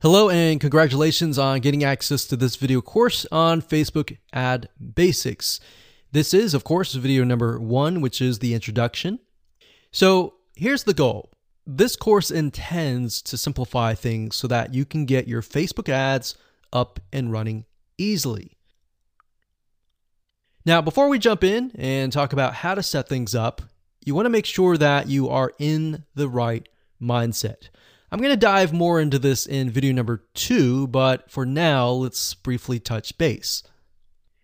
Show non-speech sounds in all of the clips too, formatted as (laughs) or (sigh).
Hello and congratulations on getting access to this video course on Facebook Ad Basics. This is, of course, video number one, which is the introduction. So here's the goal. This course intends to simplify things so that you can get your Facebook ads up and running easily. Now, before we jump in and talk about how to set things up, you want to make sure that you are in the right mindset. I'm going to dive more into this in video number two, but for now, let's briefly touch base.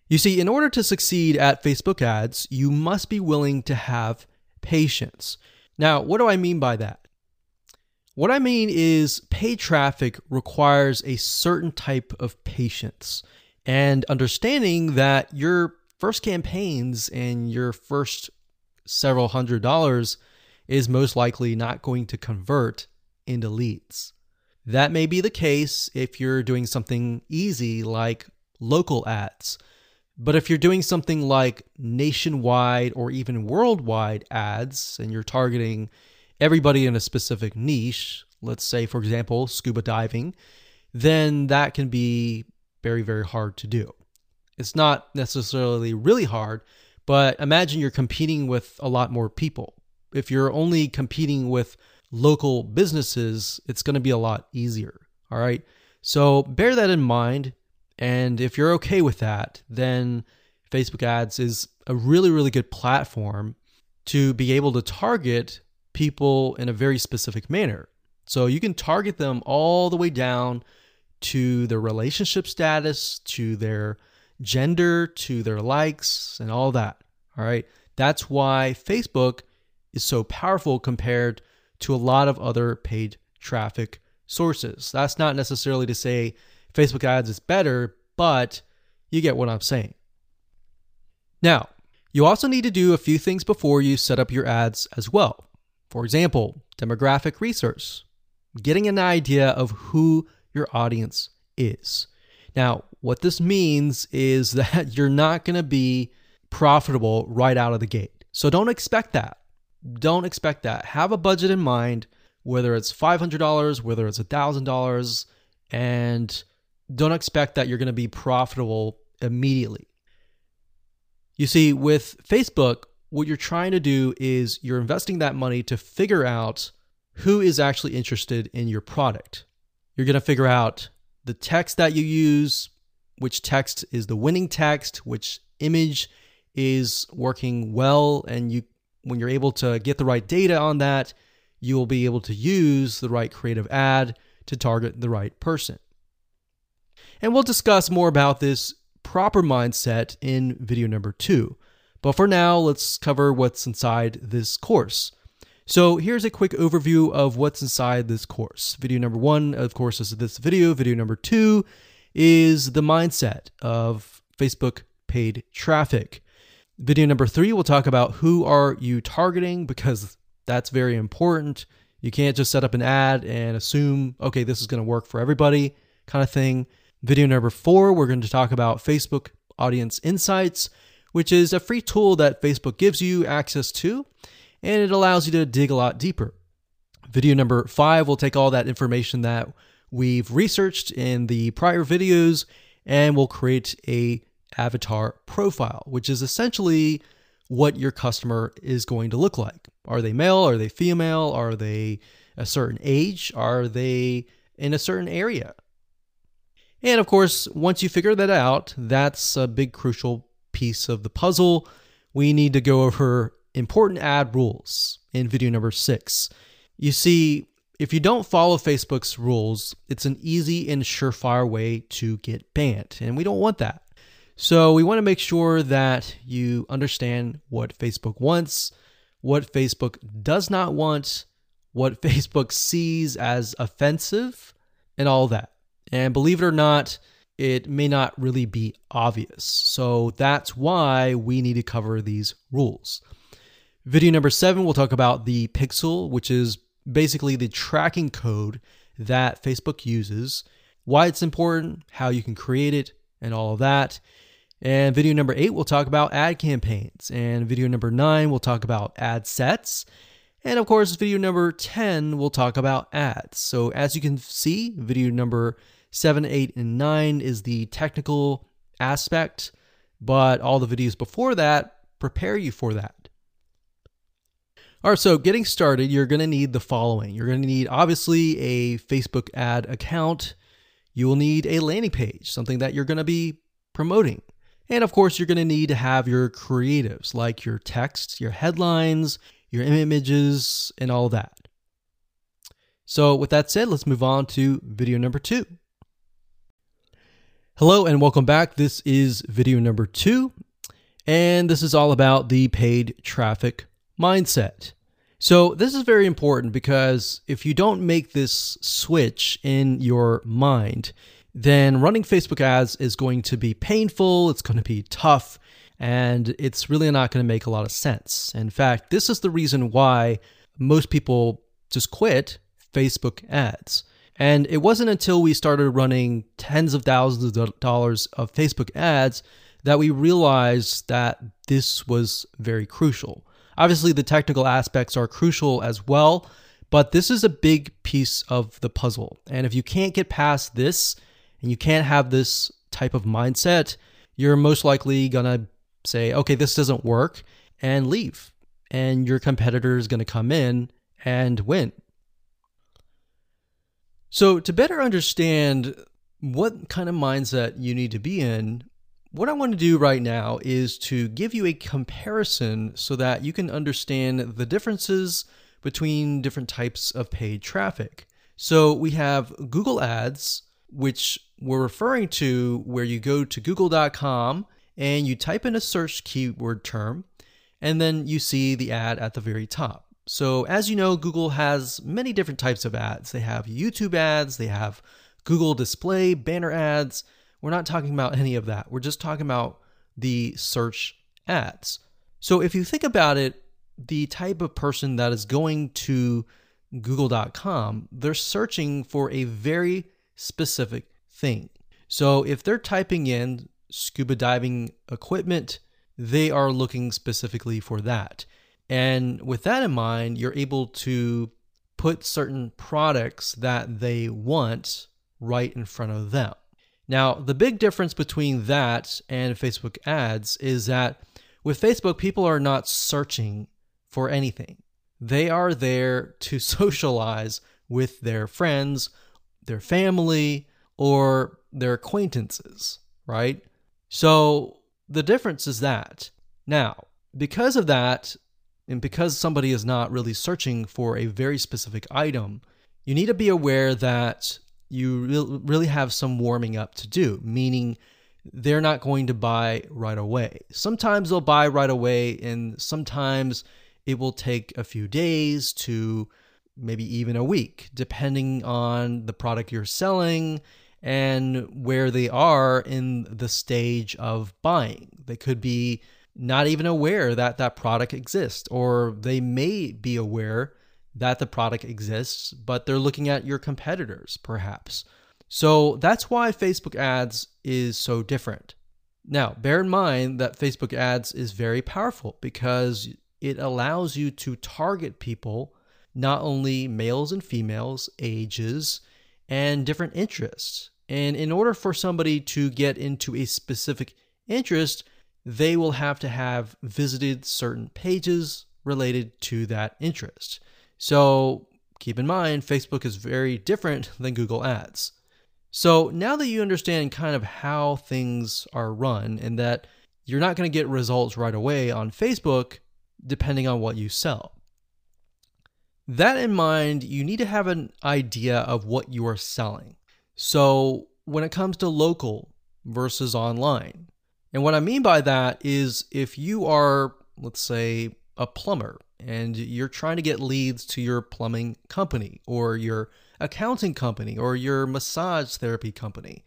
You see, in order to succeed at Facebook ads, you must be willing to have patience. Now, what do I mean by that? What I mean is paid traffic requires a certain type of patience and understanding that your first campaigns and your first several hundred dollars is most likely not going to convert into leads. That may be the case if you're doing something easy like local ads. But if you're doing something like nationwide or even worldwide ads and you're targeting everybody in a specific niche, let's say, for example, scuba diving, then that can be very, very hard to do. It's not necessarily really hard, but imagine you're competing with a lot more people. If you're only competing with local businesses, it's going to be a lot easier. All right. So bear that in mind. And if you're okay with that, then Facebook ads is a really, really good platform to be able to target people in a very specific manner. So you can target them all the way down to their relationship status, to their gender, to their likes, and all that. All right. That's why Facebook is so powerful compared to a lot of other paid traffic sources. That's not necessarily to say Facebook ads is better, but you get what I'm saying. Now, you also need to do a few things before you set up your ads as well. For example, demographic research, getting an idea of who your audience is. Now, what this means is (laughs) that you're not going to be profitable right out of the gate. So don't expect that. Don't expect that. Have a budget in mind, whether it's $500, whether it's $1,000, and don't expect that you're going to be profitable immediately. You see, with Facebook, what you're trying to do is you're investing that money to figure out who is actually interested in your product. You're going to figure out the text that you use, which text is the winning text, which image is working well, and you when you're able to get the right data on that, you will be able to use the right creative ad to target the right person. And we'll discuss more about this proper mindset in video number two. But for now, let's cover what's inside this course. So here's a quick overview of what's inside this course. Video number one, of course, is this video. Video number two is the mindset of Facebook paid traffic. Video number three, we'll talk about who are you targeting because that's very important. You can't just set up an ad and assume, okay, this is going to work for everybody kind of thing. Video number four, we're going to talk about Facebook Audience Insights, which is a free tool that Facebook gives you access to, and it allows you to dig a lot deeper. Video number five, we'll take all that information that we've researched in the prior videos and we'll create a avatar profile, which is essentially what your customer is going to look like. Are they male? Are they female? Are they a certain age? Are they in a certain area? And of course, once you figure that out, that's a big crucial piece of the puzzle. We need to go over important ad rules in video number six. You see, if you don't follow Facebook's rules, it's an easy and surefire way to get banned, and we don't want that. So we want to make sure that you understand what Facebook wants, what Facebook does not want, what (laughs) Facebook sees as offensive, and all that. And believe it or not, it may not really be obvious. So that's why we need to cover these rules. Video number seven, we'll talk about the pixel, which is basically the tracking code that Facebook uses, why it's important, how you can create it, and all of that. And video number eight, we'll talk about ad campaigns. And video number nine, we'll talk about ad sets. And of course, video number 10 we'll talk about ads. So as you can see, video number 7, 8, and 9 is the technical aspect, but all the videos before that prepare you for that. All right, so getting started, you're going to need the following. You're going to need obviously a Facebook ad account. You will need a landing page, something that you're going to be promoting. And of course, you're going to need to have your creatives like your texts, your headlines, your images, and all that. So, with that said, let's move on to video number two. Hello, and welcome back. This is video number two, and this is all about the paid traffic mindset. So, this is very important because if you don't make this switch in your mind, then running Facebook ads is going to be painful, it's going to be tough, and it's really not going to make a lot of sense. In fact, this is the reason why most people just quit Facebook ads. And it wasn't until we started running tens of thousands of dollars of Facebook ads that we realized that this was very crucial. Obviously, the technical aspects are crucial as well, but this is a big piece of the puzzle. And if you can't get past this and you can't have this type of mindset, you're most likely going to say, okay, this doesn't work and leave. And your competitor is going to come in and win. So, to better understand what kind of mindset you need to be in, what I want to do right now is to give you a comparison so that you can understand the differences between different types of paid traffic. So we have Google Ads, which we're referring to where you go to google.com and you type in a search keyword term, and then you see the ad at the very top. So, as you know, Google has many different types of ads. They have YouTube ads, they have Google display, banner ads, we're not talking about any of that. We're just talking about the search ads. So if you think about it, the type of person that is going to google.com, they're searching for a very specific thing. So if they're typing in scuba diving equipment, they are looking specifically for that. And with that in mind, you're able to put certain products that they want right in front of them. Now, the big difference between that and Facebook ads is that with Facebook, people are not searching for anything. They are there to (laughs) socialize with their friends, their family, or their acquaintances, right? So the difference is that. Now, because of that, and because somebody is not really searching for a very specific item, you need to be aware that you really have some warming up to do, meaning they're not going to buy right away. Sometimes they'll buy right away, and sometimes it will take a few days to maybe even a week, depending on the product you're selling and where they are in the stage of buying. They could be not even aware that that product exists, or they may be aware that the product exists, but they're looking at your competitors, perhaps. So that's why Facebook ads is so different. Now, bear in mind that Facebook ads is very powerful because it allows you to target people, not only males and females, ages, and different interests. And in order for somebody to get into a specific interest, they will have to have visited certain pages related to that interest. So keep in mind, Facebook is very different than Google Ads. So now that you understand kind of how things are run and that you're not going to get results right away on Facebook depending on what you sell. That in mind, you need to have an idea of what you are selling. So when it comes to local versus online, and what I mean by that is if you are, let's say, a plumber and you're trying to get leads to your plumbing company or your accounting company or your massage therapy company.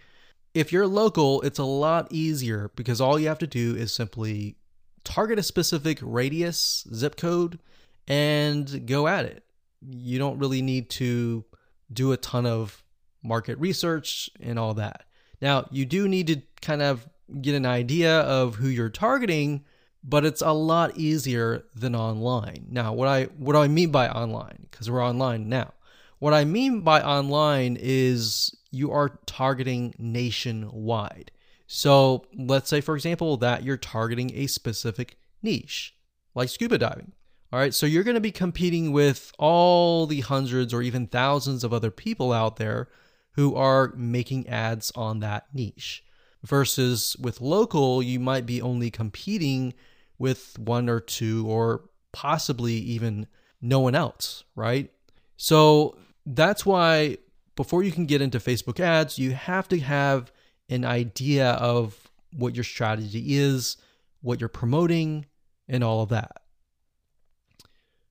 If you're local, it's a lot easier because all you have to do is simply target a specific radius, zip code, and go at it. You don't really need to do a ton of market research and all that. Now, you do need to kind of get an idea of who you're targeting but it's a lot easier than online. Now, what I what do I mean by online? Because we're online now. What I mean by online is you are targeting nationwide. So let's say, for example, that you're targeting a specific niche, like scuba diving. All right, so you're going to be competing with all the hundreds or even thousands of other people out there who are making ads on that niche. Versus with local, you might be only competing with one or two or possibly even no one else, right? So that's why before you can get into Facebook ads, you have to have an idea of what your strategy is, what you're promoting, and all of that.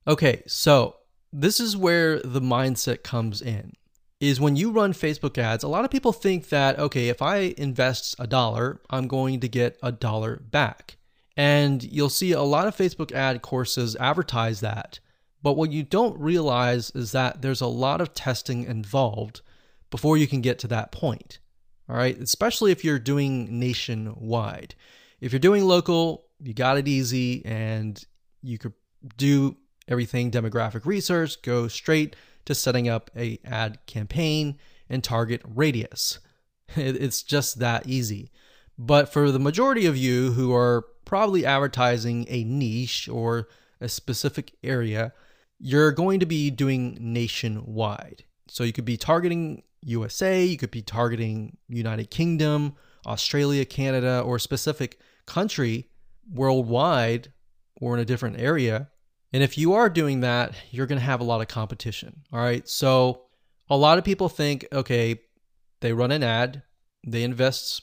Okay, so this is where the mindset comes in. Is when you run Facebook ads, a lot of people think that, okay, if I invest a dollar, I'm going to get a dollar back. And you'll see a lot of Facebook ad courses advertise that. But what you don't realize is that there's a lot of testing involved before you can get to that point. All right, especially if you're doing nationwide. If you're doing local, you got it easy and you could do everything demographic research, go straight to setting up a ad campaign and target radius. (laughs) It's just that easy. But for the majority of you who are probably advertising a niche or a specific area, you're going to be doing nationwide. So you could be targeting USA, you could be targeting United Kingdom, Australia, Canada, or a specific country worldwide or in a different area. And if you are doing that, you're going to have a lot of competition. All right. So a lot of people think, okay, they run an ad, they invest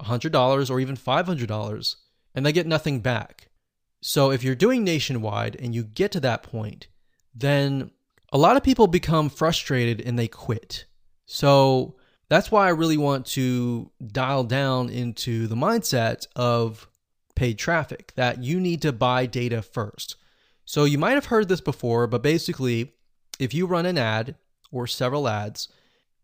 $100 or even $500, and they get nothing back. So if you're doing nationwide and you get to that point, then a lot of people become frustrated and they quit. So that's why I really want to dial down into the mindset of paid traffic that you need to buy data first. So you might have heard this before, but basically, if you run an ad or several ads,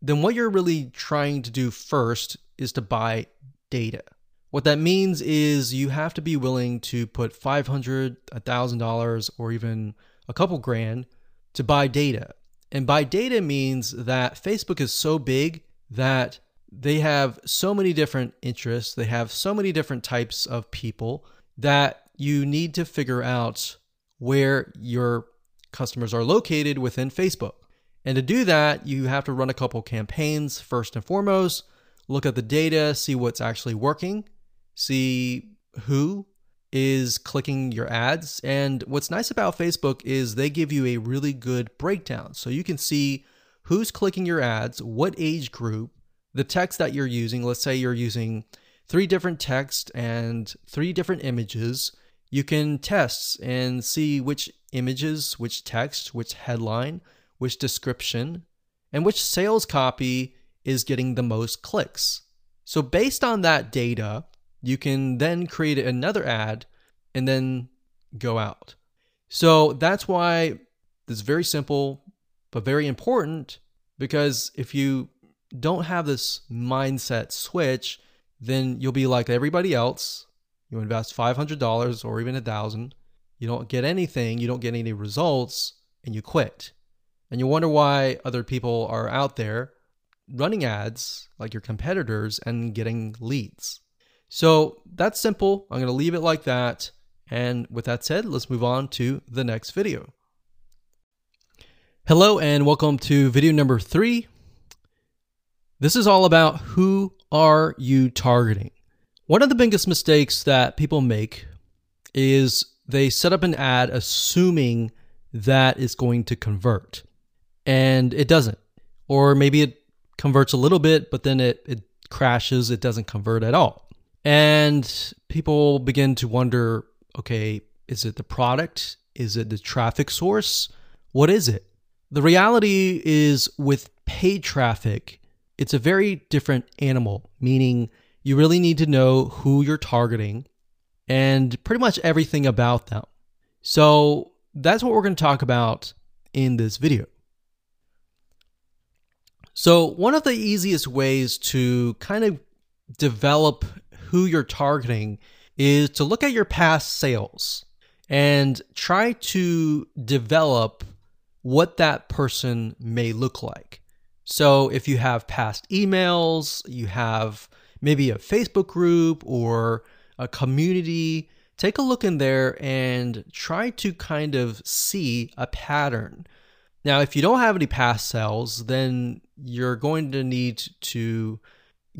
then what you're really trying to do first is to buy data. What that means is you have to be willing to put $500, $1,000, or even a couple grand to buy data. And buy data means that Facebook is so big that they have so many different interests, they have so many different types of people that you need to figure out where your customers are located within Facebook. And to do that, you have to run a couple campaigns first and foremost, look at the data, see what's actually working, see who is clicking your ads. And what's nice about Facebook is they give you a really good breakdown. So you can see who's clicking your ads, what age group, the text that you're using. Let's say you're using three different text and three different images. You can test and see which images, which text, which headline, which description, and which sales copy is getting the most clicks. So, based on that data, you can then create another ad and then go out. So that's why it's very simple, but very important because if you don't have this mindset switch, then you'll be like everybody else. You invest $500 or even a thousand, you don't get anything, you don't get any results, and you quit. And you wonder why other people are out there running ads like your competitors and getting leads. So that's simple. I'm going to leave it like that. And with that said, let's move on to the next video. Hello and welcome to video number three. This is all about who are you targeting? One of the biggest mistakes that people make is they set up an ad assuming that it's going to convert and it doesn't. Or maybe it converts a little bit, but then it, it crashes, it doesn't convert at all. And people begin to wonder okay, is it the product? Is it the traffic source? What is it? The reality is with paid traffic, it's a very different animal, meaning you really need to know who you're targeting and pretty much everything about them. So that's what we're going to talk about in this video. So, one of the easiest ways to kind of develop who you're targeting is to look at your past sales and try to develop what that person may look like. So if you have past emails, you have maybe a Facebook group or a community, take a look in there and try to kind of see a pattern. Now, if you don't have any past sales, then you're going to need to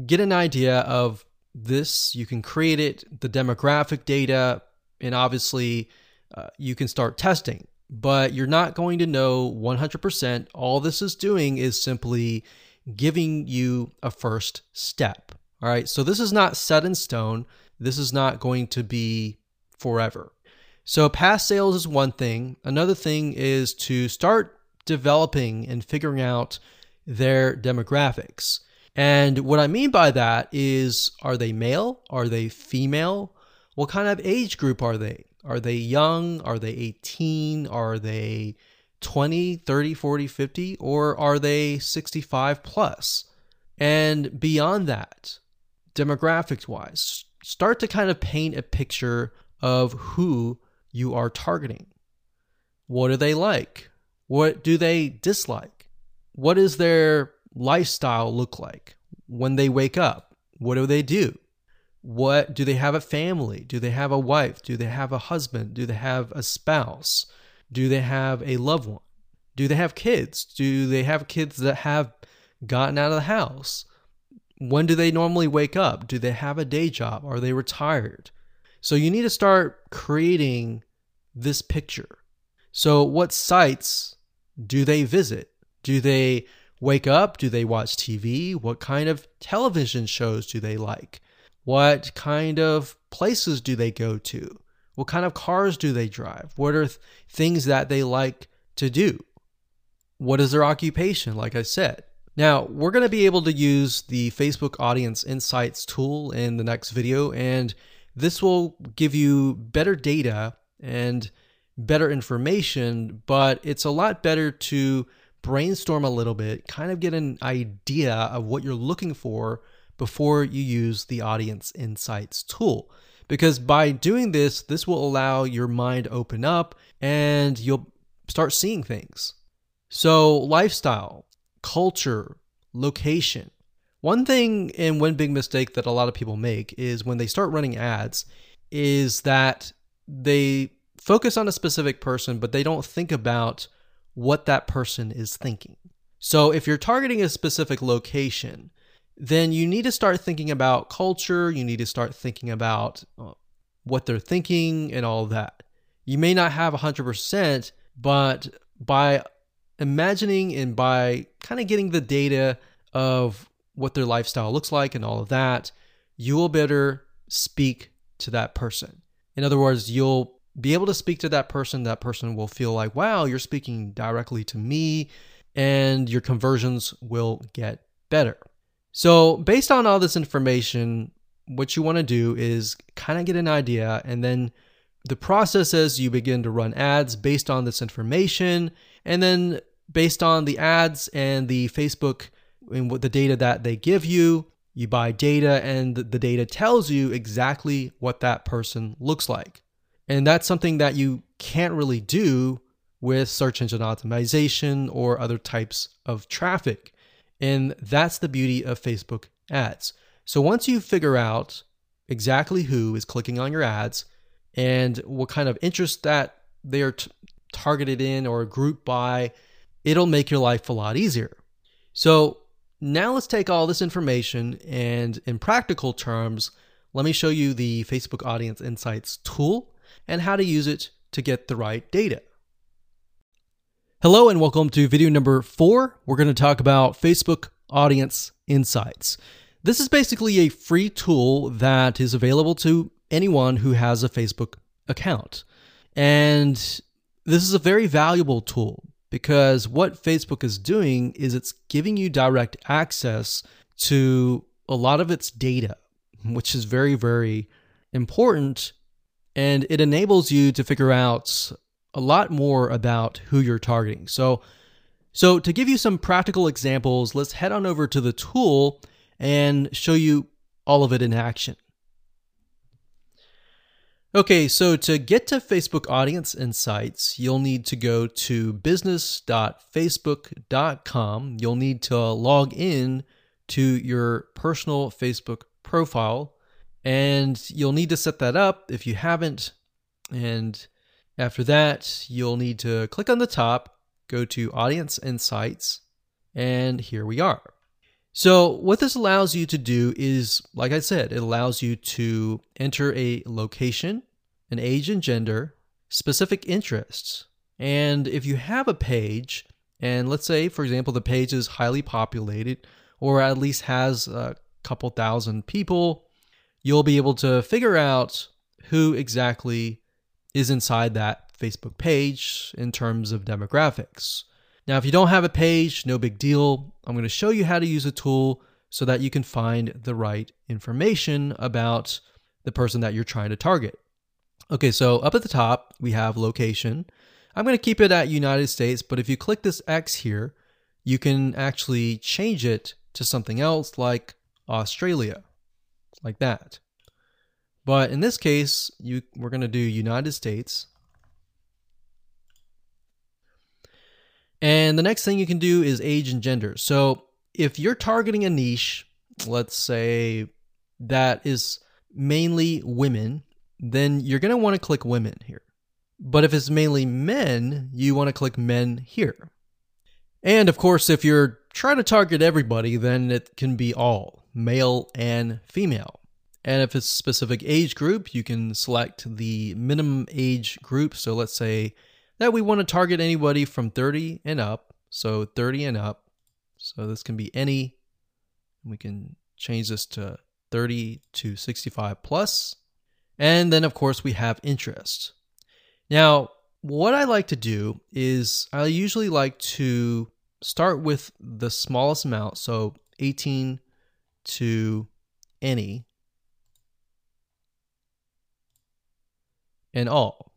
get an idea of this. You can create it, the demographic data, and obviously uh, you can start testing. But you're not going to know 100%. All this is doing is simply giving you a first step. All right. So this is not set in stone. This is not going to be forever. So past sales is one thing. Another thing is to start developing and figuring out their demographics. And what I mean by that is are they male? Are they female? What kind of age group are they? Are they young? Are they 18? Are they 20, 30, 40, 50? Or are they 65 plus? And beyond that, demographics wise, start to kind of paint a picture of who you are targeting. What are they like? What do they dislike? What does their lifestyle look like when they wake up? What do they do? What do they have a family? Do they have a wife? Do they have a husband? Do they have a spouse? Do they have a loved one? Do they have kids? Do they have kids that have gotten out of the house? When do they normally wake up? Do they have a day job? Are they retired? So you need to start creating this picture. So, what sites do they visit? Do they wake up? Do they watch TV? What kind of television shows do they like? What kind of places do they go to? What kind of cars do they drive? What are th- things that they like to do? What is their occupation, like I said? Now, we're going to be able to use the Facebook Audience Insights tool in the next video, and this will give you better data and better information, but it's a lot better to brainstorm a little bit, kind of get an idea of what you're looking for before you use the Audience Insights tool. Because by doing this, this will allow your mind open up and you'll start seeing things. So, lifestyle, culture, location. One thing and one big mistake that a lot of people make is when they start running ads is that they focus on a specific person, but they don't think about what that person is thinking. So if you're targeting a specific location, then you need to start thinking about culture. You need to start thinking about uh, what they're thinking and all that. You may not have 100%, but by imagining and by kind of getting the data of what their lifestyle looks like and all of that, you will better speak to that person. In other words, you'll be able to speak to that person. That person will feel like, wow, you're speaking directly to me, and your conversions will get better. So, based on all this information, what you want to do is kind of get an idea, and then the process is you begin to run ads based on this information, and then based on the ads and the Facebook and what the data that they give you, you buy data, and the data tells you exactly what that person looks like. And that's something that you can't really do with search engine optimization or other types of traffic. And that's the beauty of Facebook ads. So once you figure out exactly who is clicking on your ads and what kind of interest that they are t- targeted in or grouped by, it'll make your life a lot easier. So now let's take all this information and, in practical terms, let me show you the Facebook Audience Insights tool and how to use it to get the right data. Hello, and welcome to video number four. We're going to talk about Facebook Audience Insights. This is basically a free tool that is available to anyone who has a Facebook account. And this is a very valuable tool because what Facebook is doing is it's giving you direct access to a lot of its data, which is very, very important. And it enables you to figure out a lot more about who you're targeting. So, so to give you some practical examples, let's head on over to the tool and show you all of it in action. Okay, so to get to Facebook Audience Insights, you'll need to go to business.facebook.com. You'll need to log in to your personal Facebook profile, and you'll need to set that up if you haven't. And after that, you'll need to click on the top, go to Audience Insights, and here we are. So, what this allows you to do is, like I said, it allows you to enter a location, an age and gender, specific interests. And if you have a page, and let's say, for example, the page is highly populated or at least has a couple thousand people, you'll be able to figure out who exactly is inside that Facebook page in terms of demographics. Now, if you don't have a page, no big deal. I'm going to show you how to use a tool so that you can find the right information about the person that you're trying to target. Okay, so up at the top, we have location. I'm going to keep it at United States, but if you click this X here, you can actually change it to something else like Australia, like that. But in this case, you, we're going to do United States. And the next thing you can do is age and gender. So if you're targeting a niche, let's say that is mainly women, then you're going to want to click women here. But if it's mainly men, you want to click men here. And of course, if you're trying to target everybody, then it can be all male and female. And if it's a specific age group, you can select the minimum age group. So let's say that we want to target anybody from 30 and up. So 30 and up. So this can be any. We can change this to 30 to 65 plus. And then, of course, we have interest. Now, what I like to do is I usually like to start with the smallest amount, so 18 to any, and all.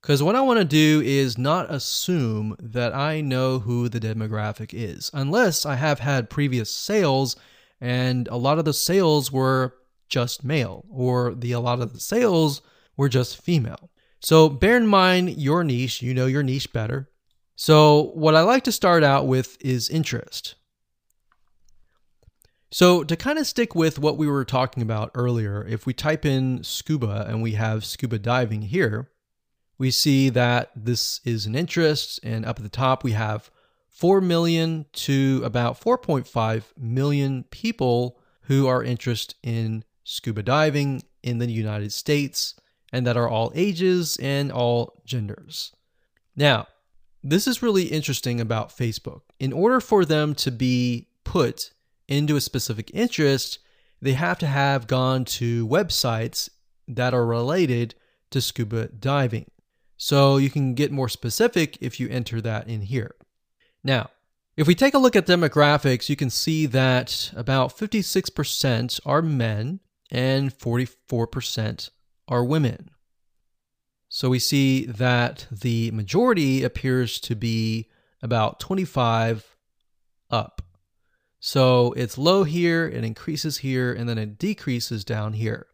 Because what I want to do is not assume that I know who the demographic is, unless I have had previous sales and a lot of the sales were just male, or the a lot of the sales were just female. So bear in mind your niche, you know your niche better. So what I like to start out with is interest. So to kind of stick with what we were talking about earlier, if we type in scuba and we have scuba diving here, we see that this is an interest, and up at the top we have 4 million to about 4.5 million people who are interested in scuba diving in the United States, and that are all ages and all genders. Now, this is really interesting about Facebook. In order for them to be put into a specific interest, they have to have gone to websites that are related to scuba diving. So you can get more specific if you enter that in here. Now, if we take a look at demographics, you can see that about 56% are men and 44% are women. So we see that the majority appears to be about 25 up. So it's low here, it increases here, and then it decreases down here.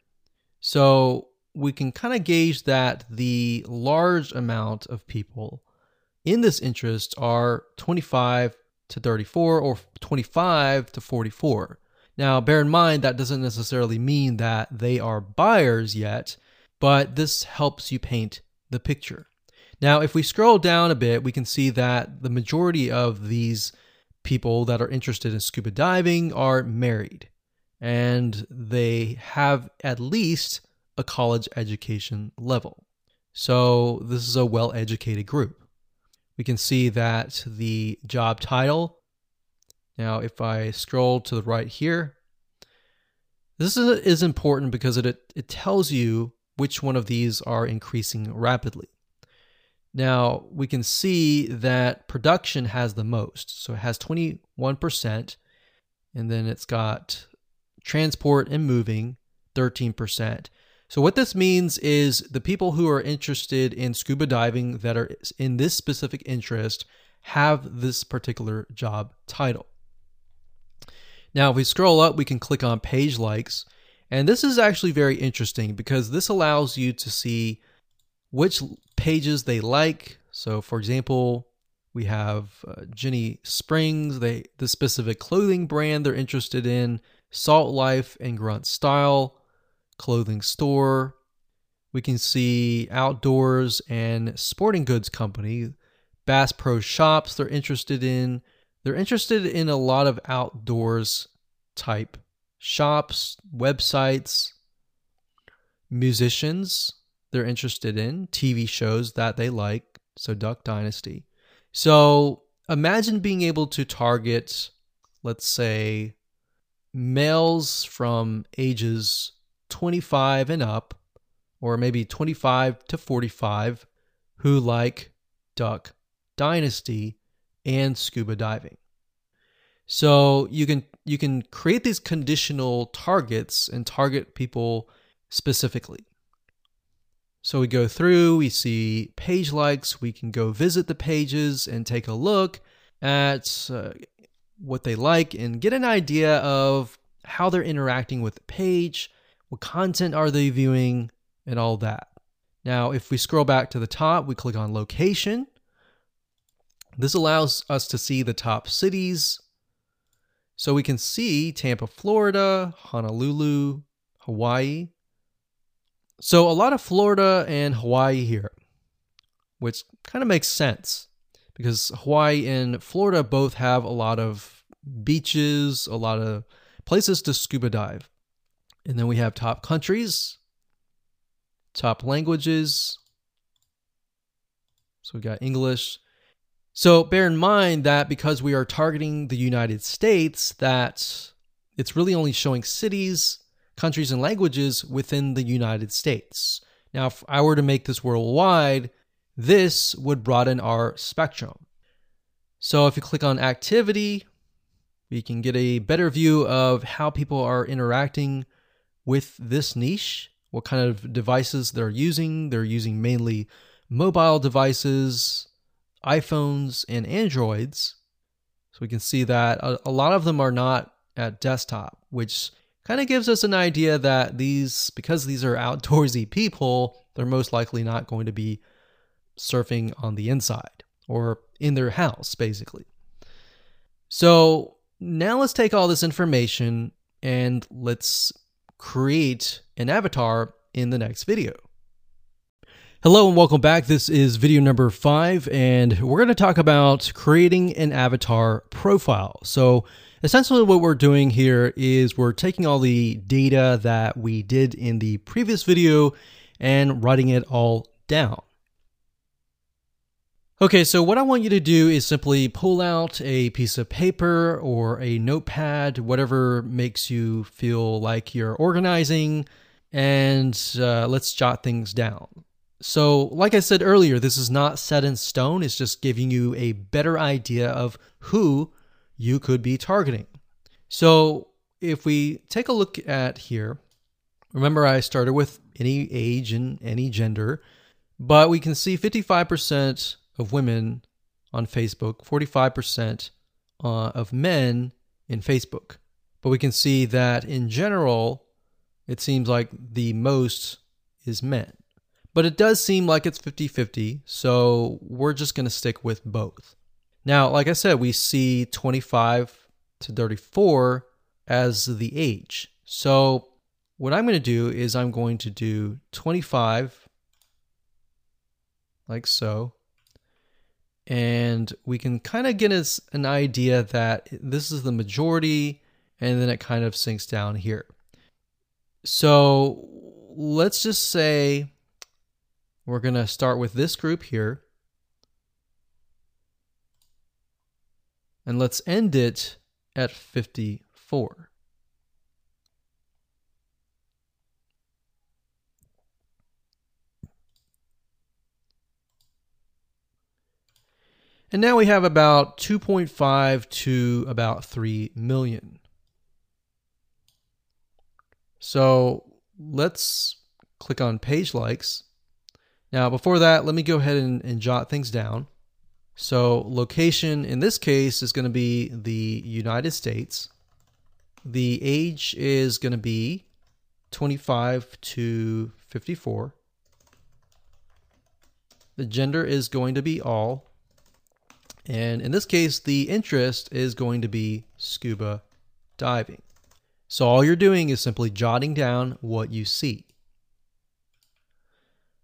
So we can kind of gauge that the large amount of people in this interest are 25 to 34 or 25 to 44. Now, bear in mind that doesn't necessarily mean that they are buyers yet, but this helps you paint the picture. Now, if we scroll down a bit, we can see that the majority of these people that are interested in scuba diving are married and they have at least a college education level. So this is a well educated group. We can see that the job title, now if I scroll to the right here, this is, is important because it, it tells you which one of these are increasing rapidly. Now we can see that production has the most. So it has 21%, and then it's got transport and moving 13%. So, what this means is the people who are interested in scuba diving that are in this specific interest have this particular job title. Now, if we scroll up, we can click on page likes. And this is actually very interesting because this allows you to see which pages they like. So, for example, we have uh, Jenny Springs, they the specific clothing brand they're interested in, Salt Life and Grunt Style, clothing store. We can see outdoors and sporting goods company, Bass Pro Shops they're interested in. They're interested in a lot of outdoors type shops, websites, musicians they're interested in, TV shows that they like, so Duck Dynasty. So imagine being able to target, let's say, males from ages 25 and up, or maybe 25 to 45, who like Duck Dynasty and scuba diving. So you can you can create these conditional targets and target people specifically. So we go through, we see page likes, we can go visit the pages and take a look at uh, what they like and get an idea of how they're interacting with the page, what content are they viewing, and all that. Now, if we scroll back to the top, we click on location. This allows us to see the top cities. So we can see Tampa, Florida, Honolulu, Hawaii, so a lot of Florida and Hawaii here, which kind of makes sense because Hawaii and Florida both have a lot of beaches, a lot of places to scuba dive. And then we have top countries, top languages. So we got English. So bear in mind that because we are targeting the United States, that it's really only showing cities countries and languages within the United States. Now, if I were to make this worldwide, this would broaden our spectrum. So if you click on activity, we can get a better view of how people are interacting with this niche, what kind of devices they're using. They're using mainly mobile devices, iPhones, and Androids. So we can see that a, lot of them are not at desktop, which kind of gives us an idea that these, because these are outdoorsy people, they're most likely not going to be surfing on the inside or in their house, basically. So now let's take all this information and let's create an avatar in the next video. Hello and welcome back. This is video number five, and we're going to talk about creating an avatar profile. So Essentially what we're doing here is we're taking all the data that we did in the previous video and writing it all down. Okay, so what I want you to do is simply pull out a piece of paper or a notepad, whatever makes you feel like you're organizing, and uh, let's jot things down. So, like I said earlier, this is not set in stone, it's just giving you a better idea of who you could be targeting. So if we take a look at here, remember I started with any age and any gender, but we can see 55% of women on Facebook, 45% uh, of men in Facebook. But we can see that in general, it seems like the most is men. But it does seem like it's 50 50, so we're just going to stick with both. Now, like I said, we see 25 to 34 as the age. So what I'm going to do is I'm going to do 25 like so. And we can kind of get us an idea that this is the majority and then it kind of sinks down here. So let's just say we're going to start with this group here. And let's end it at 54. And now we have about 2.5 to about 3 million. So let's click on page likes. Now, before that, let me go ahead and, and jot things down. So location in this case is going to be the United States. The age is going to be 25 to 54. The gender is going to be all. And in this case, the interest is going to be scuba diving. So all you're doing is simply jotting down what you see.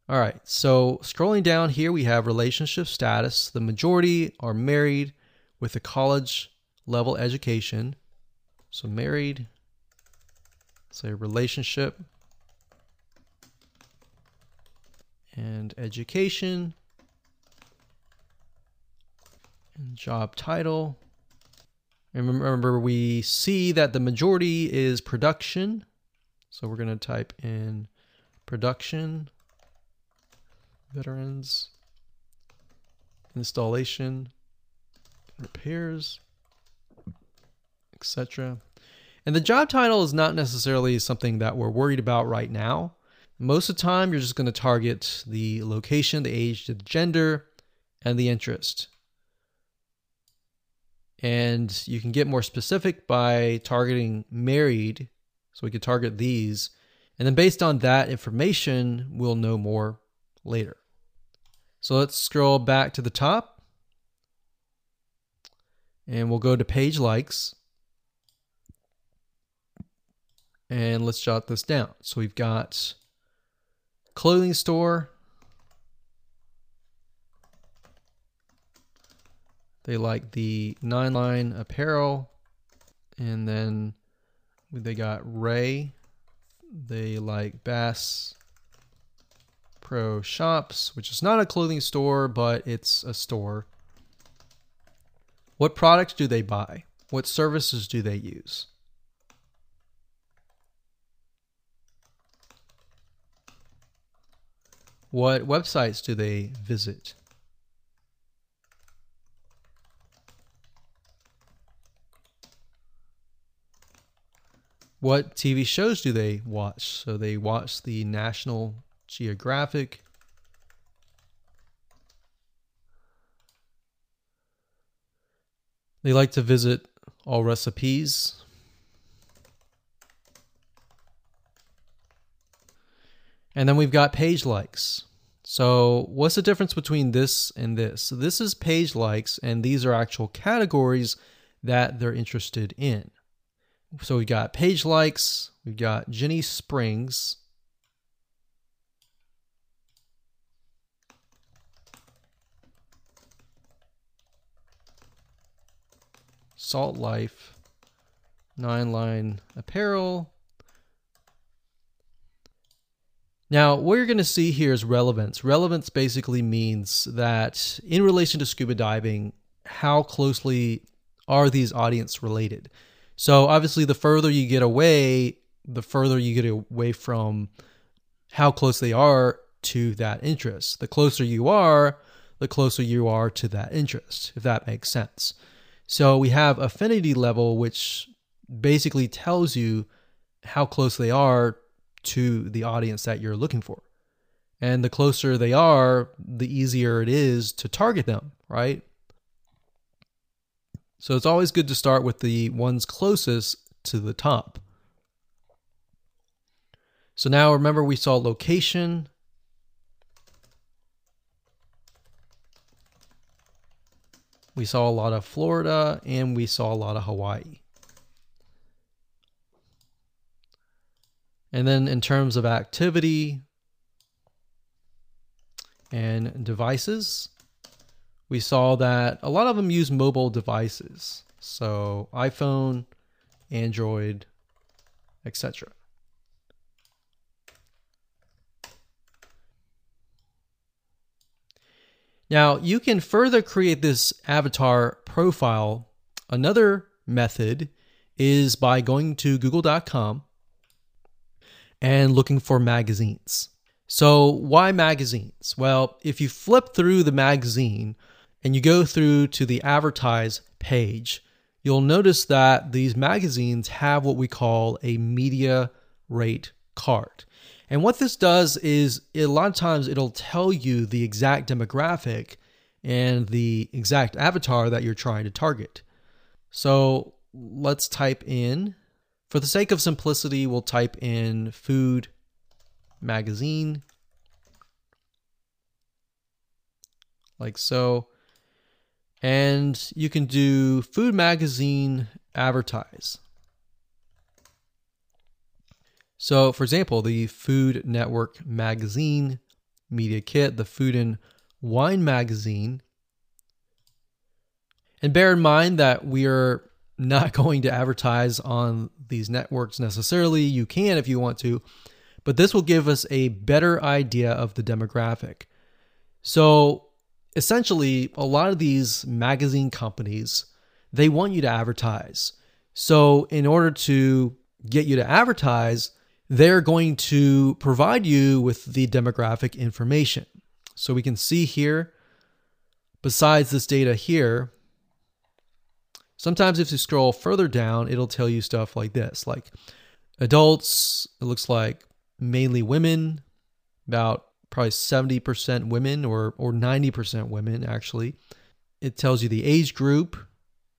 All right, so scrolling down here, we have relationship status. The majority are married with a college level education. So married, say relationship, and education, job title. And remember, we see that the majority is production. So we're going to type in production, veterans, installation, repairs, etc. And the job title is not necessarily something that we're worried about right now. Most of the time, you're just going to target the location, the age, the gender, and the interest. And you can get more specific by targeting married. So we could target these. And then based on that information, we'll know more later. So let's scroll back to the top. And we'll go to page likes. And let's jot this down. So we've got clothing store, They like the nine line apparel. And then they got Ray. They like Bass Pro Shops, which is not a clothing store, but it's a store. What products do they buy? What services do they use? What websites do they visit? What TV shows do they watch? So they watch the National Geographic. They like to visit Allrecipes. And then we've got page likes. So what's the difference between this and this? So this is page likes, and these are actual categories that they're interested in. So we've got page likes, we've got Ginnie Springs. Salt Life, Nine Line Apparel. Now, what you're going to see here is relevance. Relevance basically means that in relation to scuba diving, how closely are these audience related? So obviously, the further you get away, the further you get away from how close they are to that interest. The closer you are, the closer you are to that interest, if that makes sense. So we have affinity level, which basically tells you how close they are to the audience that you're looking for. And the closer they are, the easier it is to target them, right? So it's always good to start with the ones closest to the top. So now remember we saw location. We saw a lot of Florida and we saw a lot of Hawaii. And then in terms of activity and devices, we saw that a lot of them use mobile devices. So iPhone, Android, etc. Now, you can further create this avatar profile. Another method is by going to google.com and looking for magazines. So, why magazines? Well, if you flip through the magazine, and you go through to the advertise page, you'll notice that these magazines have what we call a media rate card. And what this does is a lot of times it'll tell you the exact demographic and the exact avatar that you're trying to target. So let's type in For the sake of simplicity, we'll type in food magazine like so. And you can do food magazine advertise. So, for example, the Food Network magazine media kit, the Food and Wine magazine. And bear in mind that we are not (laughs) going to advertise on these networks necessarily. You can if you want to, but this will give us a better idea of the demographic. So, essentially, a lot of these magazine companies, they want you to advertise. So, in order to get you to advertise, they're going to provide you with the demographic information. So we can see here, besides this data here, sometimes if you scroll further down, it'll tell you stuff like this, like adults, it looks like mainly women, about probably 70% women or, or 90% women actually. It tells you the age group.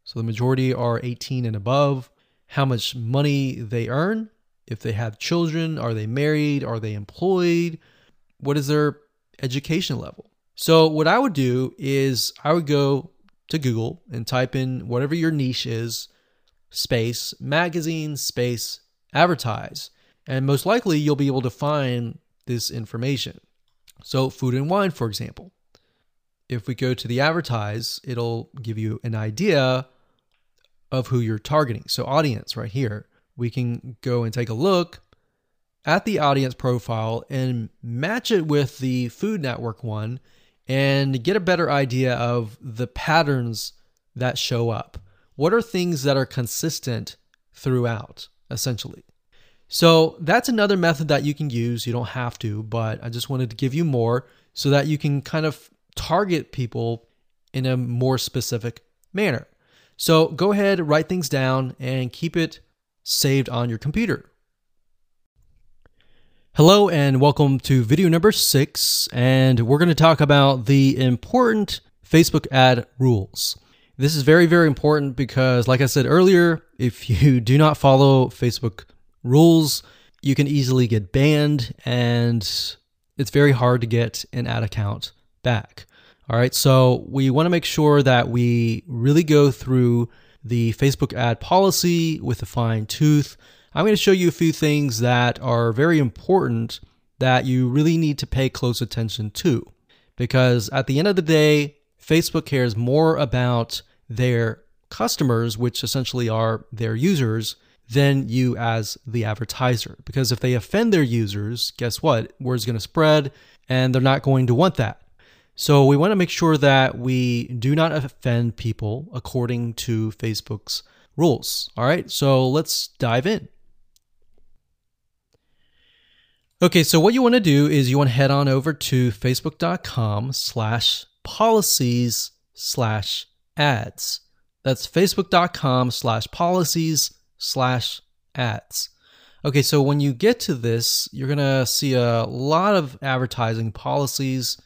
So the majority are 18 and above, how much money they earn, if they have children, are they married? Are they employed? What is their education level? So, what I would do is I would go to Google and type in whatever your niche is space, magazine, space, advertise. And most likely you'll be able to find this information. So, food and wine, for example. If we go to the advertise, it'll give you an idea of who you're targeting. So, audience right here we can go and take a look at the audience profile and match it with the Food Network one and get a better idea of the patterns that show up. What are things that are consistent throughout, essentially? So that's another method that you can use. You don't have to, but I just wanted to give you more so that you can kind of target people in a more specific manner. So go ahead, write things down, and keep it saved on your computer. Hello and welcome to video number six, and we're going to talk about the important Facebook ad rules. This is very, very important because, like I said earlier, if you do not follow Facebook rules, you can easily get banned, and it's very hard to get an ad account back. All right, so we want to make sure that we really go through the Facebook ad policy with a fine tooth. I'm going to show you a few things that are very important that you really need to pay close attention to. Because at the end of the day, Facebook cares more about their customers, which essentially are their users, than you as the advertiser. Because if they offend their users, guess what? Word's going to spread and they're not going to want that. So we want to make sure that we do not offend people according to Facebook's rules. All right, so let's dive in. Okay, so what you want to do is you want to head on over to facebook.com slash policies slash ads. That's facebook.com slash policies slash ads. Okay, so when you get to this, you're to see a lot of advertising policies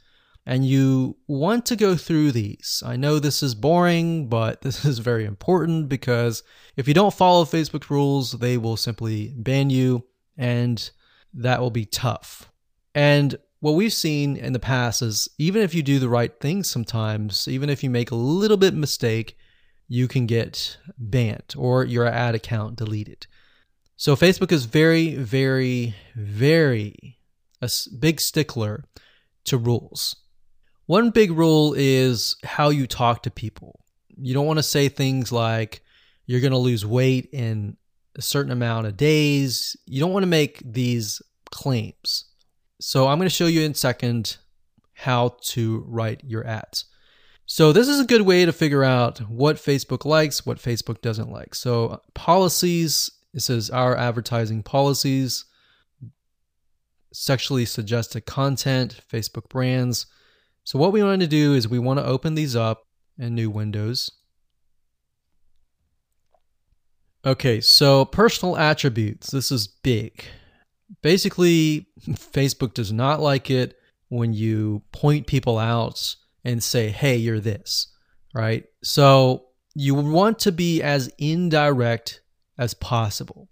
and you want to go through these. I know this is boring, but (laughs) this is very important because if you don't follow Facebook's rules, they will simply ban you, and that will be tough. And what we've seen in the past is even if you do the right thing sometimes, even if you make a little bit mistake, you can get banned or your ad account deleted. So Facebook is very, very, very a big stickler to rules. One big rule is how you talk to people. You don't want to say things like you're going to lose weight in a certain amount of days. You don't want to make these claims. So I'm going to show you in a second how to write your ads. So this is a good way to figure out what Facebook likes, what Facebook doesn't like. So policies, it says our advertising policies, sexually suggested content, Facebook brands, so what we want to do is we want to open these up in new windows. Okay, so personal attributes. This is big. Basically, (laughs) Facebook does not like it when you point people out and say, hey, you're this, right? So you want to be as indirect as possible.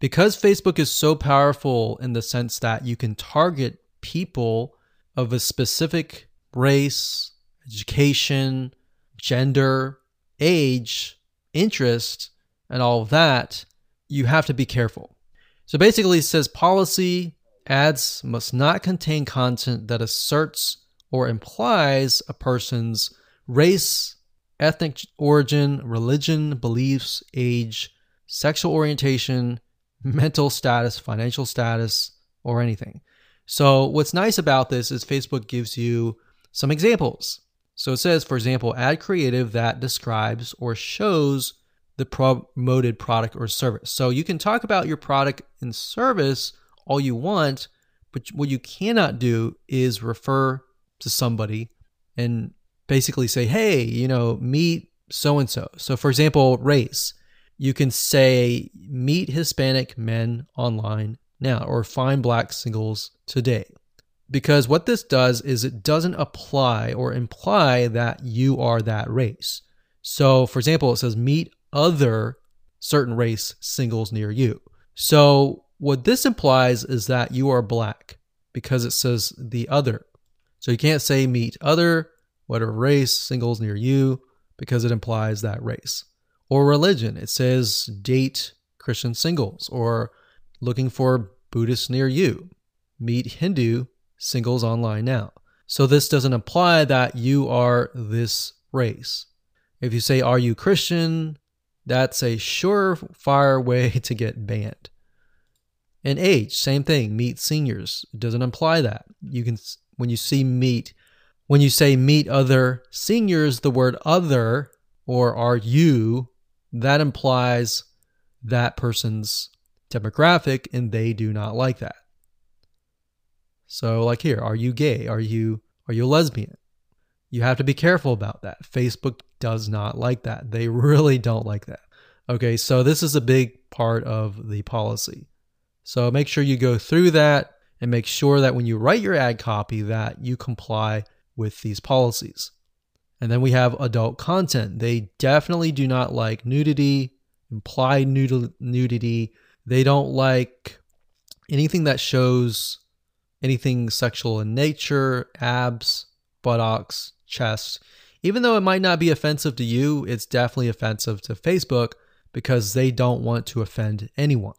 Because Facebook is so powerful in the sense that you can target people of a specific race, education, gender, age, interest, and all of that, you have to be careful. So basically, it says policy ads must not contain content that asserts or implies a person's race, ethnic origin, religion, beliefs, age, sexual orientation, mental status, financial status, or anything. So, what's nice about this is Facebook gives you some examples. So, it says, for example, ad creative that describes or shows the promoted product or service. So, you can talk about your product and service all you want, but what you cannot do is refer to somebody and basically say, hey, you know, meet so and so. So, for example, race you can say meet Hispanic men online now or find black singles today. Because what this does is it doesn't apply or imply that you are that race. So, for example, it says meet other certain race singles near you. So, what this implies is that you are black because it says the other. So, you can't say meet other, whatever race singles near you because it implies that race or religion. It says date Christian singles or looking for Buddhists near you. Meet Hindu singles online now. So this doesn't imply that you are this race. If you say, Are you Christian? That's a surefire way (laughs) to get banned. And age, same thing. Meet seniors it doesn't imply that. You can when you see meet, when you say meet other seniors, the word other or are you that implies that person's demographic and they do not like that. So like here, are you gay? Are you are you a lesbian? You have to be careful about that. Facebook does not like that. They (laughs) really don't like that. Okay, so this is a big part of the policy. So make sure you go through that and make sure that when you write your ad copy that you comply with these policies. And then we have adult content. They definitely do not like nudity, implied nudity. They don't like anything that shows anything sexual in nature, abs, buttocks, chest. Even though it might not be offensive to you, it's definitely offensive to Facebook because they don't want to offend anyone.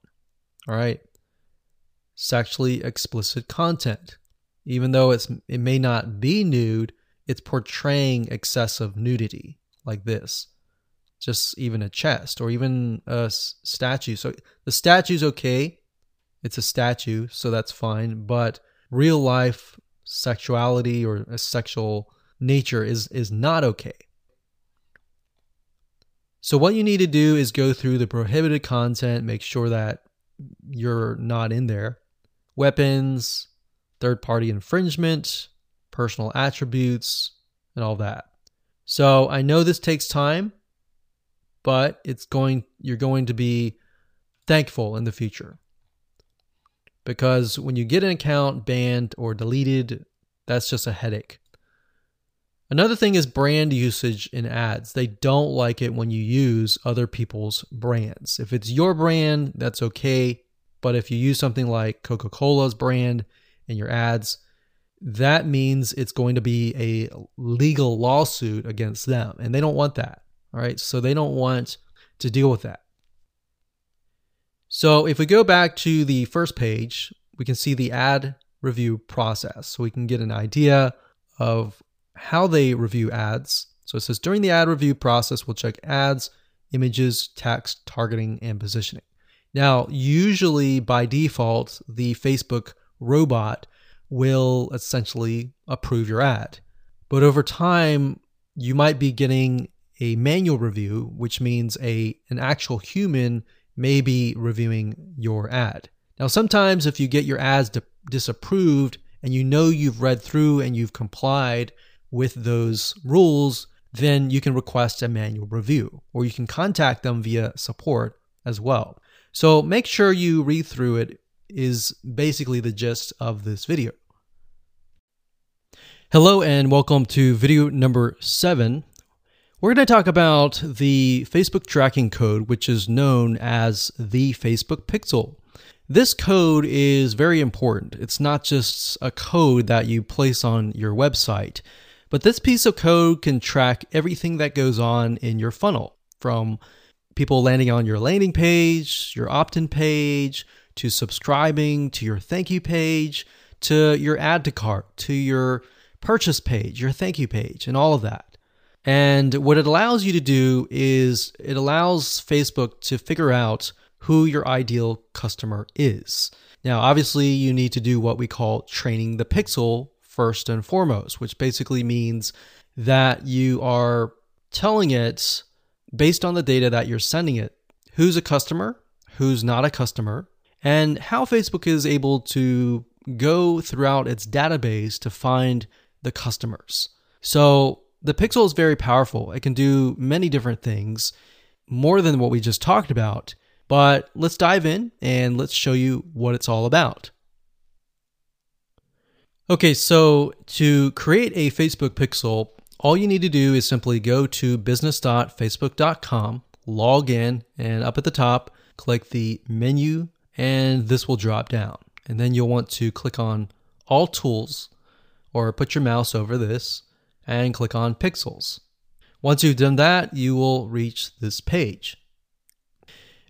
All right. Sexually explicit content. Even though it's it may not be nude, it's portraying excessive nudity like this. Just even a chest or even a statue. So the statue's okay. It's a statue so that's fine but real life sexuality or a sexual nature is is not okay. So what you need to do is go through the prohibited content make sure that you're not in there weapons third party infringement personal attributes, and all that. So I know this takes time, but it's going you're going to be thankful in the future. Because when you get an account banned or deleted, that's just a headache. Another thing is brand usage in ads. They don't like it when you use other people's brands. If it's your brand, that's okay. But if you use something like Coca Cola's brand in your ads, that means it's going to be a legal lawsuit against them. And they don't want that. All right. So they don't want to deal with that. So if we go back to the first page, we can see the ad review process. So we can get an idea of how they review ads. So it says during the ad review process, we'll check ads, images, text, targeting, and positioning. Now, usually by default, the Facebook robot will essentially approve your ad. But over time, you might be getting a manual review, which means a an actual human may be reviewing your ad. Now, sometimes if you get your ads di- disapproved and you know you've read through and you've complied with those rules, then you can request a manual review or you can contact them via support as well. So make sure you read through it is basically the gist of this video. Hello and welcome to video number seven. We're going to talk about the Facebook tracking code, which is known as the Facebook Pixel. This code is very important. It's not just a code that you place on your website, but this piece of code can track everything that goes on in your funnel from people landing on your landing page, your opt in page, to subscribing, to your thank you page, to your add to cart, to your purchase page, your thank you page, and all of that. And what it allows you to do is it allows Facebook to figure out who your ideal customer is. Now, obviously, you need to do what we call training the pixel first and foremost, which basically means that you are telling it based on the data that you're sending it who's a customer, who's not a customer, and how Facebook is able to go throughout its database to find the customers. So the Pixel is very powerful. It can do many different things, more than what we just talked about. But let's dive in and let's show you what it's all about. Okay, so to create a Facebook pixel, all you need to do is simply go to business.facebook.com, log in, and up at the top, click the menu, and this will drop down. And then you'll want to click on All Tools, or put your mouse over this, and click on Pixels. Once you've done that, you will reach this page.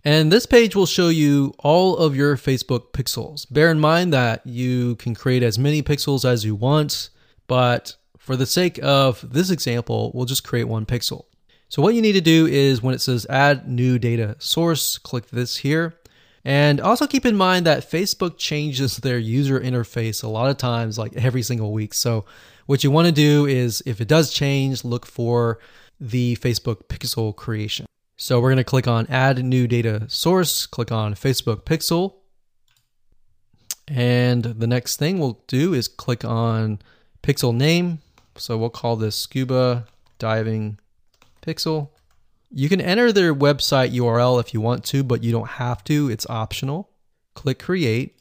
And this page will show you all of your Facebook pixels. Bear in mind that you can create as many pixels as you want, but for the sake of this example, we'll just create one pixel. So what you need to do is when it says add new data source, click this here. And also keep in mind that Facebook changes (laughs) their user interface a lot of times, like every single week. So what you want to do is if it does change, look for the Facebook pixel creation. So we're going to click on add new data source, click on Facebook pixel. And the next thing we'll do is click on pixel name. So we'll call this scuba diving pixel. You can enter their website URL if you want to, but you don't have to. It's optional. Click create.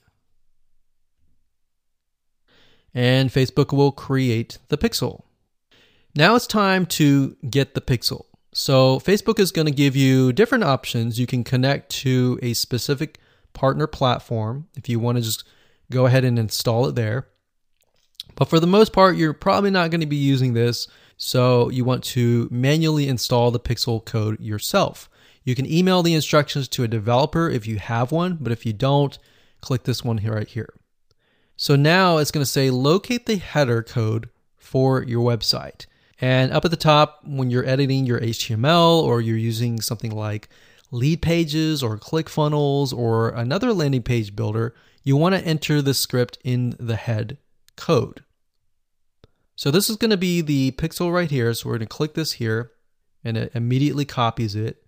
And Facebook will create the pixel. Now it's time to get the pixel. So Facebook is going to give you different options. You can connect to a specific partner platform if you want to just go ahead and install it there. But for the most part, you're probably not going to be using this. So you want to manually install the Pixel code yourself. You can email the instructions to a developer if you have one, but if you don't, click this one here right here. So now it's going to say locate the header code for your website. And up at the top, when you're editing your HTML or you're using something like Leadpages or ClickFunnels or another landing page builder, you want to enter the script in the head code. So this is going to be the pixel right here. So we're going to click this here and it immediately copies it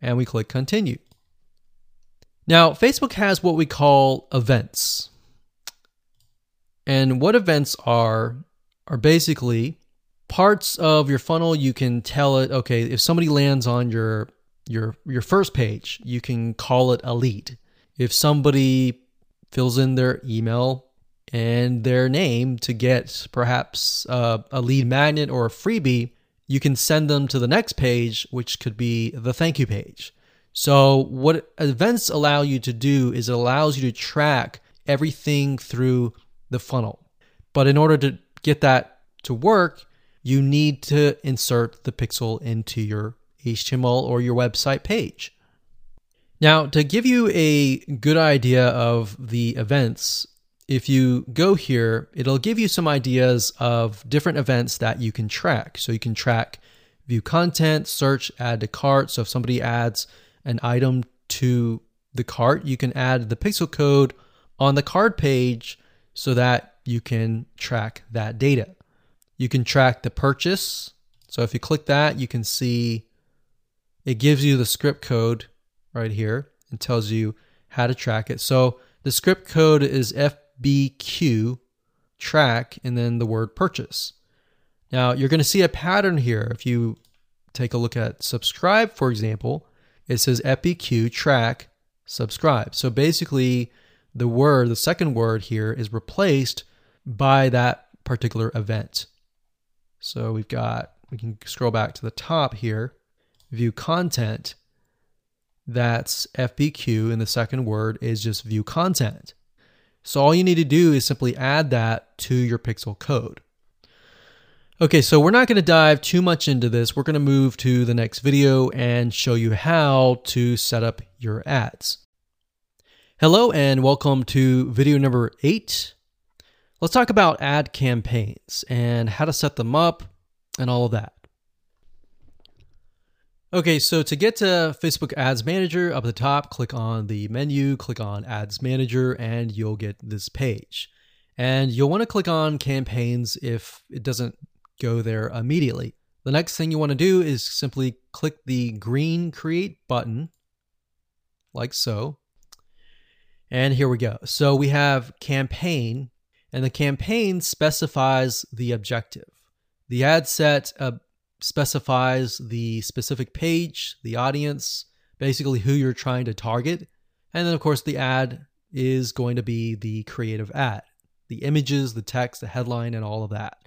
and we click continue. Now, Facebook has what we call events. And what events are, are basically parts of your funnel you can tell it okay if somebody lands on your your your first page you can call it a lead if somebody fills in their email and their name to get perhaps uh, a lead magnet or a freebie you can send them to the next page which could be the thank you page so what events allow you to do is it allows you to track everything through the funnel but in order to get that to work you need to insert the pixel into your HTML or your website page. Now, to give you a good idea of the events, if you go here, it'll give you some ideas of different events that you can track. So you can track view content, search, add to cart. So if somebody adds an item to the cart, you can add the pixel code on the card page so that you can track that data. You can track the purchase. So if you click that, you can see it gives you the script code right here and tells you how to track it. So the script code is FBQ track and then the word purchase. Now you're going to see a pattern here. If you take a look at subscribe, for example, it says FBQ track subscribe. So basically, the word, the second word here, is replaced by that particular event. So we've got we can scroll back to the top here, view content. That's FBQ, and the second word is just view content. So all you need to do is simply add that to your pixel code. Okay, so we're not going to dive too much into this. We're going to move to the next video and show you how to set up your ads. Hello and welcome to video number eight. Let's talk about ad campaigns and how to set them up and all of that. Okay, so to get to Facebook Ads Manager, up at the top, click on the menu, click on Ads Manager, and you'll get this page. And you'll want to click on campaigns if it doesn't go there immediately. The next thing you want to do is simply click the green Create button, like so. And here we go. So we have campaign, and the campaign specifies the objective. The ad set uh, specifies the specific page, the audience, basically who you're trying to target. And then, of course, the ad is going to be the creative ad, the images, the text, the headline, and all of that.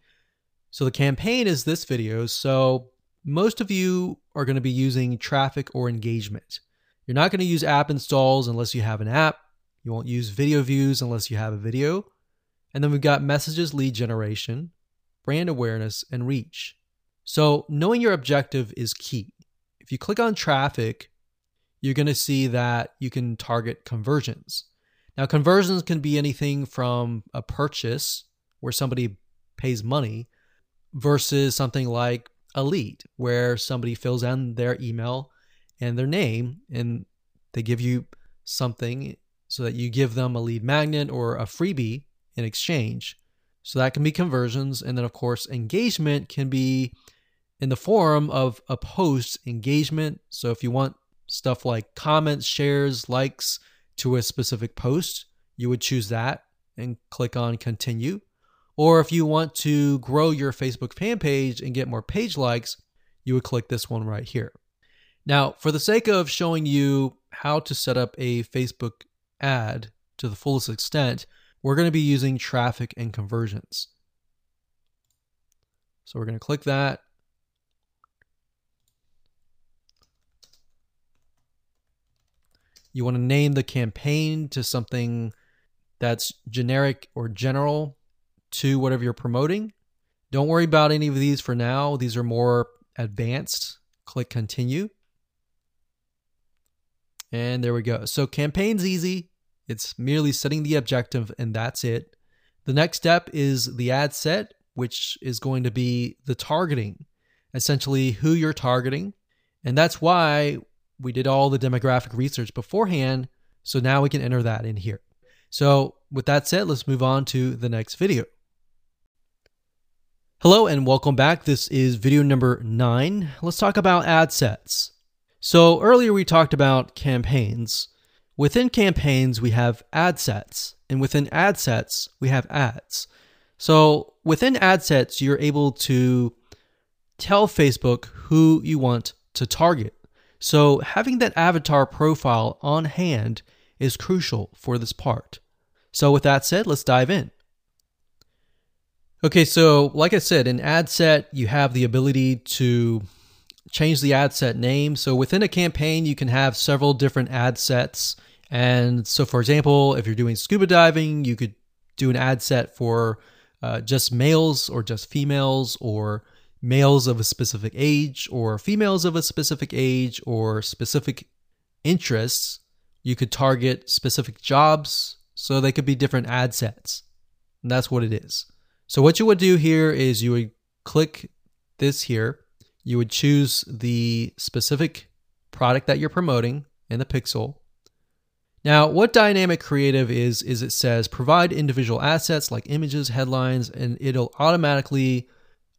So the campaign is this video. So most of you are going to be using traffic or engagement. You're not going to use app installs unless you have an app. You won't use video views unless you have a video. And then we've got messages lead generation, brand awareness, and reach. So knowing your objective is key. If you click on traffic, you're going to see that you can target conversions. Now, conversions can be anything from a purchase where somebody pays money versus something like a lead where somebody fills in their email and their name and they give you something so that you give them a lead magnet or a freebie in exchange. So that can be conversions. And then, of course, engagement can be in the form of a post engagement. So if you want stuff like comments, shares, likes to a specific post, you would choose that and click on continue. Or if you want to grow your Facebook fan page and get more page likes, you would click this one right here. Now, for the sake of showing you how to set up a Facebook ad to the fullest extent, we're going to be using traffic and conversions. So we're going to click that You want to name the campaign to something that's generic or general to whatever you're promoting. Don't worry about any of these for now. These are more advanced. Click continue. And there we go. So campaign's easy. It's merely setting the objective and that's it. The next step is the ad set, which is going to be the targeting, essentially who you're targeting. And that's why we did all the demographic research beforehand, so now we can enter that in here. So with that said, let's move on to the next video. Hello and welcome back. This is video number nine. Let's talk about ad sets. So earlier we talked about campaigns. Within campaigns, we have ad sets, and within ad sets, we have ads. So within ad sets, you're able to tell Facebook who you want to target. So having that avatar profile on hand is crucial for this part. So with that said, let's dive in. Okay, so like I said, in ad set, you have the ability to change the ad set name. So within a campaign, you can have several different ad sets. And so, for example, if you're doing scuba diving, you could do an ad set for uh, just males or just females or males of a specific age or females of a specific age or specific interests. You could target specific jobs, so they could be different ad sets. And that's what it is. So, what you would do here is you would click this here, you would choose the specific product that you're promoting in the pixel. Now, what dynamic creative is, is it says provide individual assets like images, headlines, and it'll automatically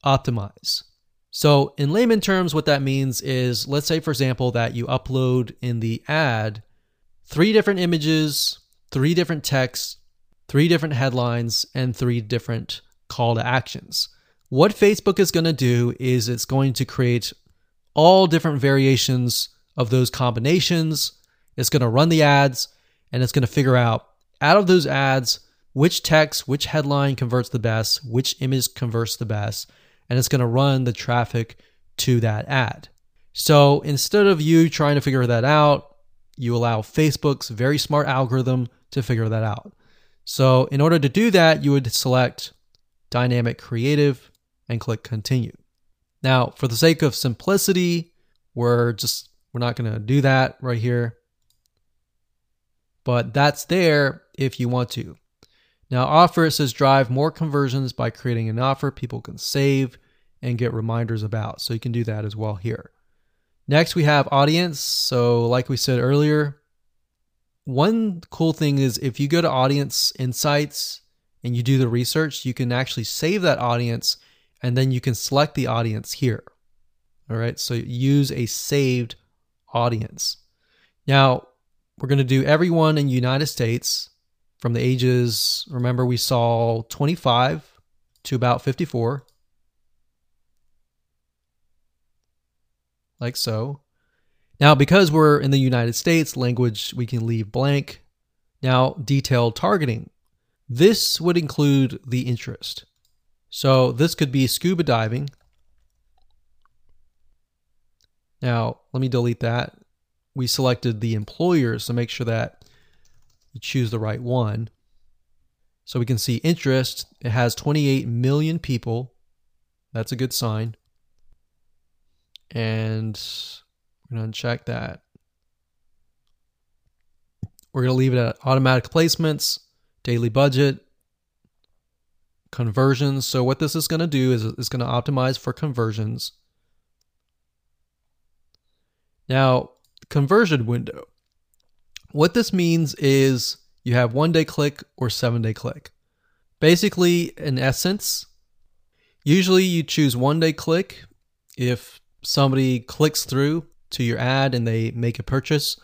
optimize. So, in layman terms, what that means is let's say, for example, that you upload in the ad three different images, three different texts, three different headlines, and three different call to actions. What Facebook is going to do is it's going to create all different variations of those combinations. It's going to run the ads and it's going to figure out out of those ads which text, which headline converts the best, which image converts the best, and it's going to run the traffic to that ad. So instead of you trying to figure that out, you allow Facebook's very smart algorithm to figure that out. So in order to do that, you would select dynamic creative and click continue. Now, for the sake of simplicity, we're just we're not going to do that right here. But that's there if you want to. Now, offer it says drive more conversions by creating an offer people can save and get reminders about. So you can do that as well here. Next, we have audience. So, like we said earlier, one cool thing is if you go to audience insights and you do the research, you can actually save that audience and then you can select the audience here. All right, so use a saved audience. Now, we're going to do everyone in United States from the ages, remember we saw 25 to about 54. Like so. Now, because we're in the United States, language we can leave blank. Now, detailed targeting. This would include the interest. So this could be scuba diving. Now, let me delete that. We selected the employers so make sure that you choose the right one. So we can see interest. It has 28 million people. That's a good sign. And we're going to uncheck that. We're going to leave it at automatic placements, daily budget, conversions. So what this is going to do is it's going to optimize for conversions. Now, conversion window. What this means is you have one day click or seven day click. Basically, in essence, usually you choose one day click if somebody clicks through to your ad and they make a purchase.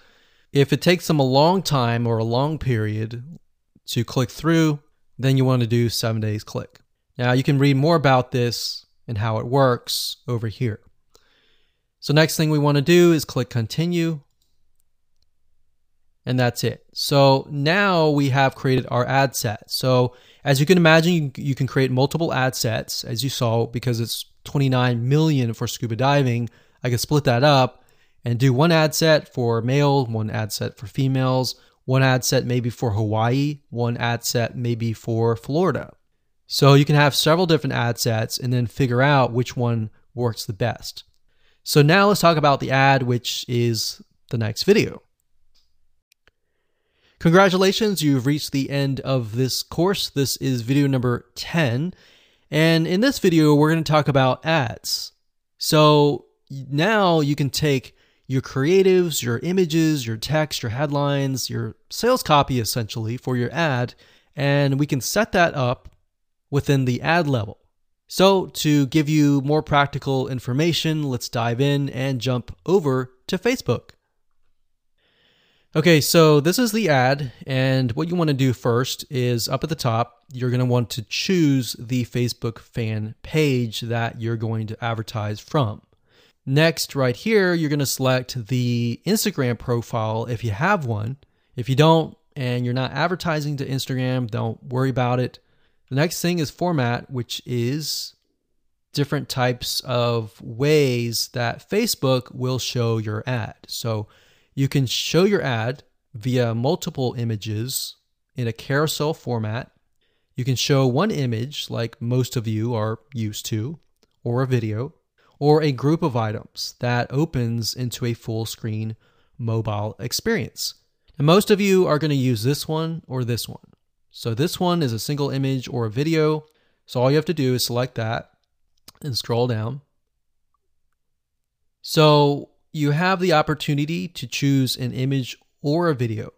If it takes them a long time or a long period to click through, then you want to do seven days click. Now you can read more about this and how it works over here. So next thing we want to do is click continue and that's it. So now we have created our ad set. So as you can imagine, you, can create multiple ad sets as you saw because it's 29 million for scuba diving. I can split that up and do one ad set for male, one ad set for females, one ad set maybe for Hawaii, one ad set maybe for Florida. So you can have several different ad sets and then figure out which one works the best. So now let's talk about the ad, which is the next video. Congratulations, you've reached the end of this course. This is video number 10. And in this video, we're going to talk about ads. So now you can take your creatives, your images, your text, your headlines, your sales copy essentially for your ad, and we can set that up within the ad level. So, to give you more practical information, let's dive in and jump over to Facebook. Okay, so this is the ad, and what you want to do first is up at the top, you're going to want to choose the Facebook fan page that you're going to advertise from. Next, right here, you're going to select the Instagram profile if you have one. If you don't and you're not advertising to Instagram, don't worry about it. The next thing is format, which is different types of ways that Facebook will show your ad. So you can show your ad via multiple images in a carousel format. You can show one image, like most of you are used to, or a video, or a group of items that opens into a full screen mobile experience. And most of you are going to use this one or this one. So this one is a single image or a video. So all you have to do is select that and scroll down. So you have the opportunity to choose an image or a video.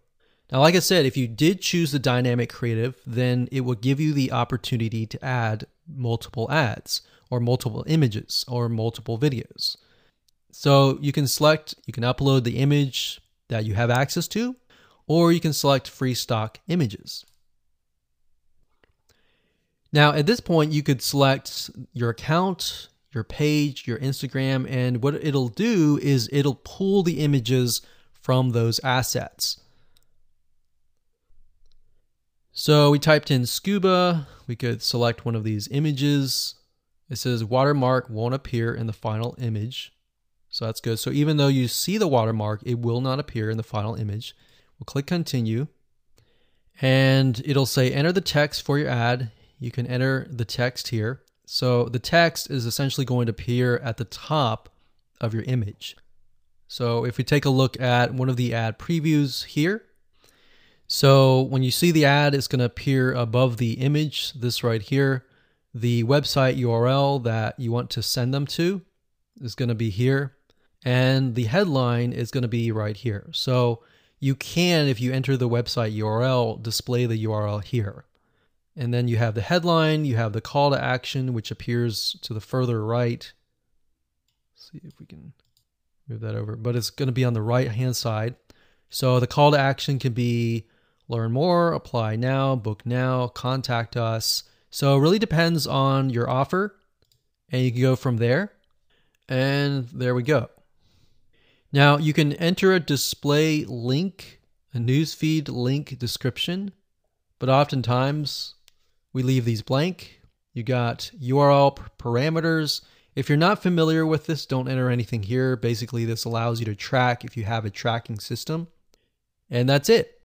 Now, like I said, if you did choose the dynamic creative, then it will give you the opportunity to add multiple ads or multiple images or multiple videos. So you can select, you can upload the image that you have access to, or you can select free stock images. Now, at this point, you could select your account, your page, your Instagram, and what it'll do is it'll pull the images from those assets. So we typed in scuba, we could select one of these images, It says watermark won't appear in the final image. So that's good. So even though you see the watermark, it will not appear in the final image. We'll click continue and it'll say enter the text for your ad. You can enter the text here. So the text is essentially going to appear at the top of your image. So if we take a look at one of the ad previews here, so when you see the ad, it's going to appear above the image, this right here. The website URL that you want to send them to is going to be here. And the headline is going to be right here. So you can, if you enter the website URL, display the URL here. And then you have the headline, you have the call to action, which appears to the further right. Let's see if we can move that over, but it's going to be on the right hand side. So the call to action can be learn more, apply now, book now, contact us. So it really depends on your offer, and you can go from there. And there we go. Now you can enter a display link, a newsfeed link description, but oftentimes we leave these blank. You got URL parameters. If you're not familiar with this, don't enter anything here. Basically, this allows you to track if you have a tracking system. And that's it.